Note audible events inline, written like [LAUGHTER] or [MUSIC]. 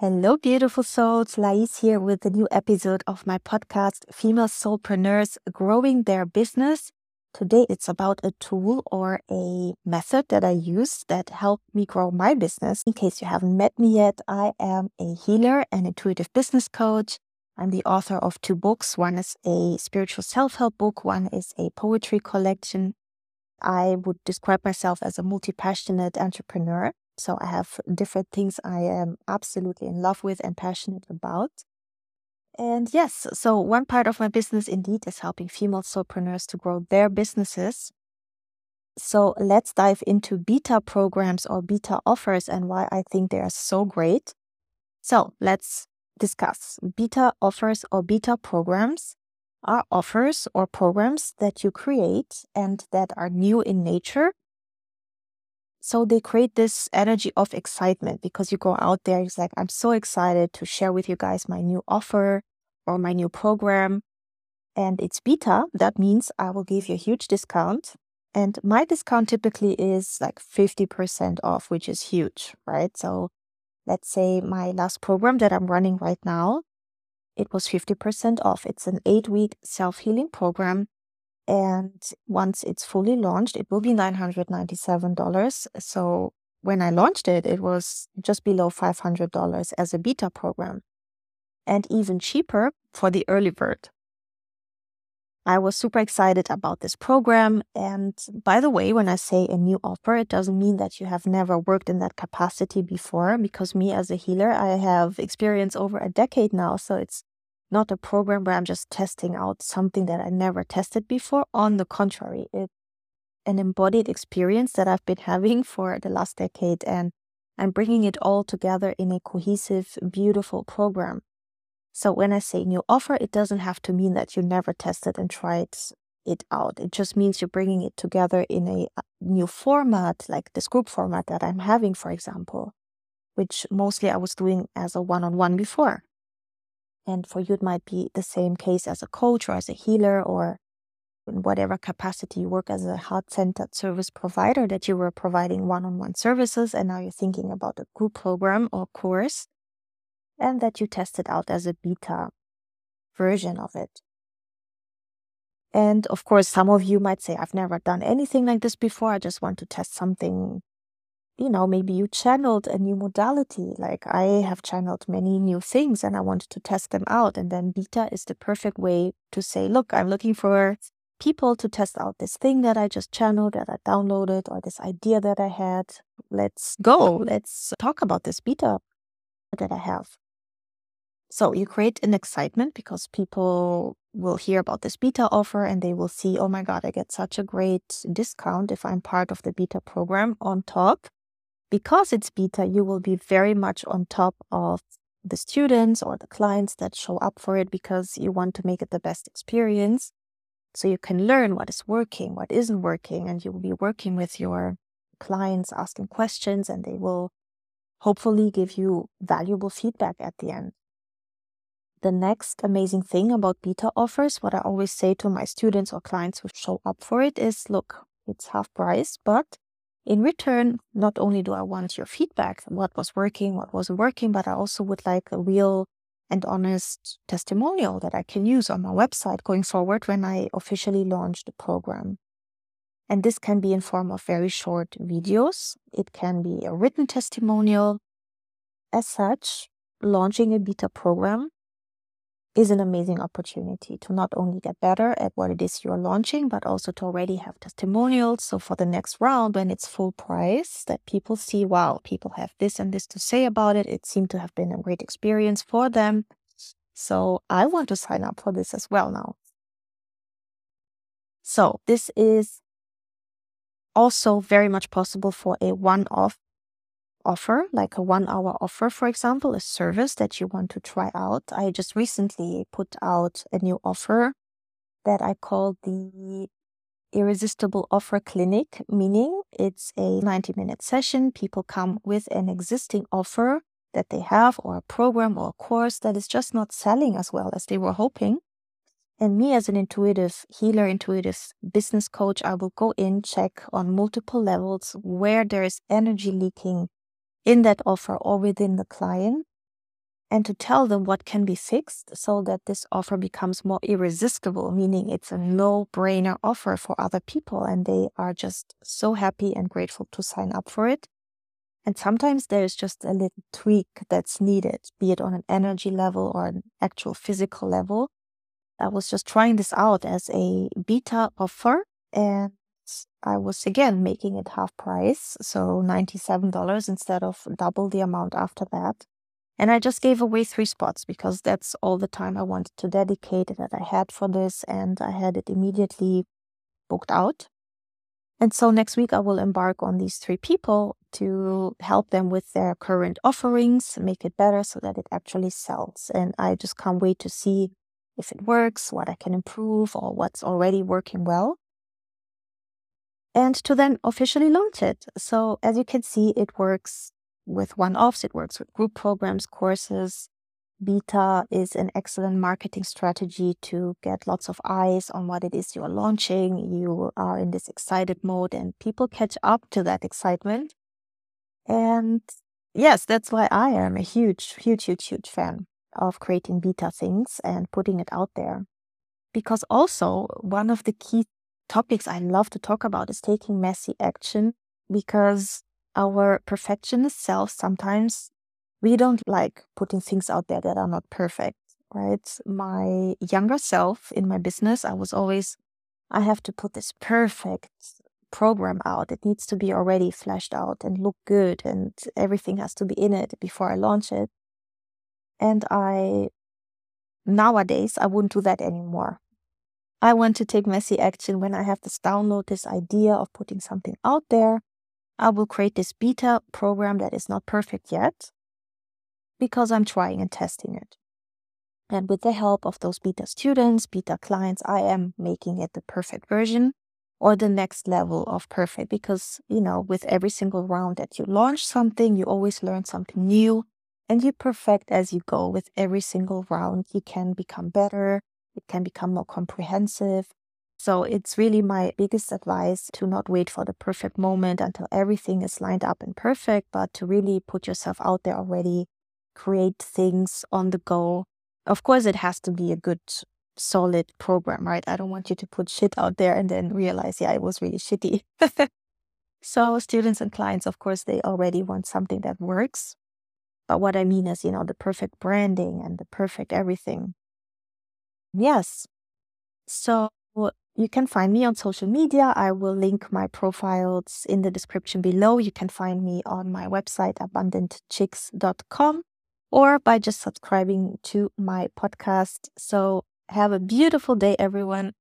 Hello, beautiful souls. Lais here with a new episode of my podcast, Female Soulpreneurs Growing Their Business. Today, it's about a tool or a method that I use that helped me grow my business. In case you haven't met me yet, I am a healer and intuitive business coach. I'm the author of two books. One is a spiritual self help book, one is a poetry collection. I would describe myself as a multi passionate entrepreneur. So I have different things I am absolutely in love with and passionate about. And yes, so one part of my business indeed is helping female soulpreneurs to grow their businesses. So let's dive into beta programs or beta offers and why I think they are so great. So let's discuss. Beta offers or beta programs are offers or programs that you create and that are new in nature so they create this energy of excitement because you go out there, it's like, I'm so excited to share with you guys my new offer or my new program. And it's beta. That means I will give you a huge discount. And my discount typically is like 50% off, which is huge, right? So let's say my last program that I'm running right now, it was 50% off. It's an eight week self healing program and once it's fully launched, it will be $997. So when I launched it, it was just below $500 as a beta program and even cheaper for the early bird. I was super excited about this program. And by the way, when I say a new offer, it doesn't mean that you have never worked in that capacity before, because me as a healer, I have experience over a decade now. So it's not a program where I'm just testing out something that I never tested before. On the contrary, it's an embodied experience that I've been [LAUGHS] having for the last decade, and I'm bringing it all together in a cohesive, beautiful program. So when I say new offer, it doesn't have to mean that you never tested and tried it out. It just means you're bringing it together in a uh, new format, like this group format that I'm having, for example, which mostly I was doing as a one on one before. And for you, it might be the same case as a coach or as a healer or in whatever capacity you work as a heart centered service provider that you were providing one on one services. And now you're thinking about a group program or course and that you tested out as a beta version of it. And of course, some of you might say, I've never done anything like this before. I just want to test something you know, maybe you channeled a new modality. Like I have channeled many new things and I wanted to test them out. And then beta is the perfect way to say, look, I'm looking for people to test out this thing that I just channeled, that I downloaded, or this idea that I had. Let's go. Let's talk about this beta that I have. So you create an excitement because people will hear about this beta offer and they will see, oh my God, I get such a great discount if I'm part of the beta program on top because it's beta, you will be very much on top of the students or the clients that show up for it because you want to make it the best experience. So you can learn what is working, what isn't working, and you will be working with your clients, asking questions, and they will hopefully give you valuable feedback at the end. The next amazing thing about beta offers, what I always say to my students or clients who show up for it is look, it's half price, but in return, not only do I want your feedback, what was working, what wasn't working, but I also would like a real and honest testimonial that I can use on my website going forward when I officially launch the program. And this can be in form of very short videos. It can be a written testimonial. As such, launching a beta program is an amazing opportunity to not only get better at what it is you're launching, but also to already have testimonials. So for the next round, when it's full price, that people see, wow, people have this and this to say about it. It seemed to have been a great experience for them. So I want to sign up for this as well now. So this is also very much possible for a one off offer, like a one hour offer, for example, a service that you want to try out. I just recently put out a new offer that I call the Irresistible Offer Clinic, meaning it's a 90 minute session. People come with an existing offer that they have, or a program or a course that is just not selling as well as they were hoping. And me, as an intuitive healer, intuitive business coach, I will go in, check on multiple levels where there is energy leaking in that offer or within the client and to tell them what can be fixed so that this offer becomes more irresistible, meaning it's a no brainer offer for other people and they are just so happy and grateful to sign up for it. And sometimes there's just a little tweak that's needed, be it on an energy level or an actual physical level. I was just trying this out as a beta offer and I was again making it half price, so $97 instead of double the amount after that. And I just gave away three spots because that's all the time I wanted to dedicate that I had for this, and I had it immediately booked out. And so next week I will embark on these three people to help them with their current offerings, make it better so that it actually sells. And I just can't wait to see if it works, what I can improve, or what's already working well. And to then officially launch it. So as you can see, it works with one offs, it works with group programs, courses. Beta is an excellent marketing strategy to get lots of eyes on what it is you're launching. You are in this excited mode, and people catch up to that excitement. And yes, that's why I am a huge, huge, huge, huge fan of creating beta things and putting it out there. Because also, one of the key topics I love to talk about is taking messy action because our perfectionist self sometimes we don't like putting things out there that are not perfect, right? My younger self in my business, I was always, I have to put this perfect program out. It needs to be already fleshed out and look good, and everything has to be in it before I launch it. And I, nowadays, I wouldn't do that anymore. I want to take messy action when I have this download, this idea of putting something out there I will create this beta program that is not perfect yet because I'm trying and testing it. And with the help of those beta students, beta clients, I am making it the perfect version or the next level of perfect because, you know, with every single round that you launch something, you always learn something new and you perfect as you go. With every single round, you can become better, it can become more comprehensive, so it's really my biggest advice to not wait for the perfect moment until everything is lined up and perfect, but to really put yourself out there already, create things on the go. Of course, it has to be a good, solid program, right? I don't want you to put shit out there and then realize, yeah, it was really shitty. [LAUGHS] so, students and clients, of course, they already want something that works. But what I mean is, you know, the perfect branding and the perfect everything. Yes. So you can find me on social media. I will link my profiles in the description below. You can find me on my website, abundantchicks.com, or by just subscribing to my podcast. So, have a beautiful day, everyone.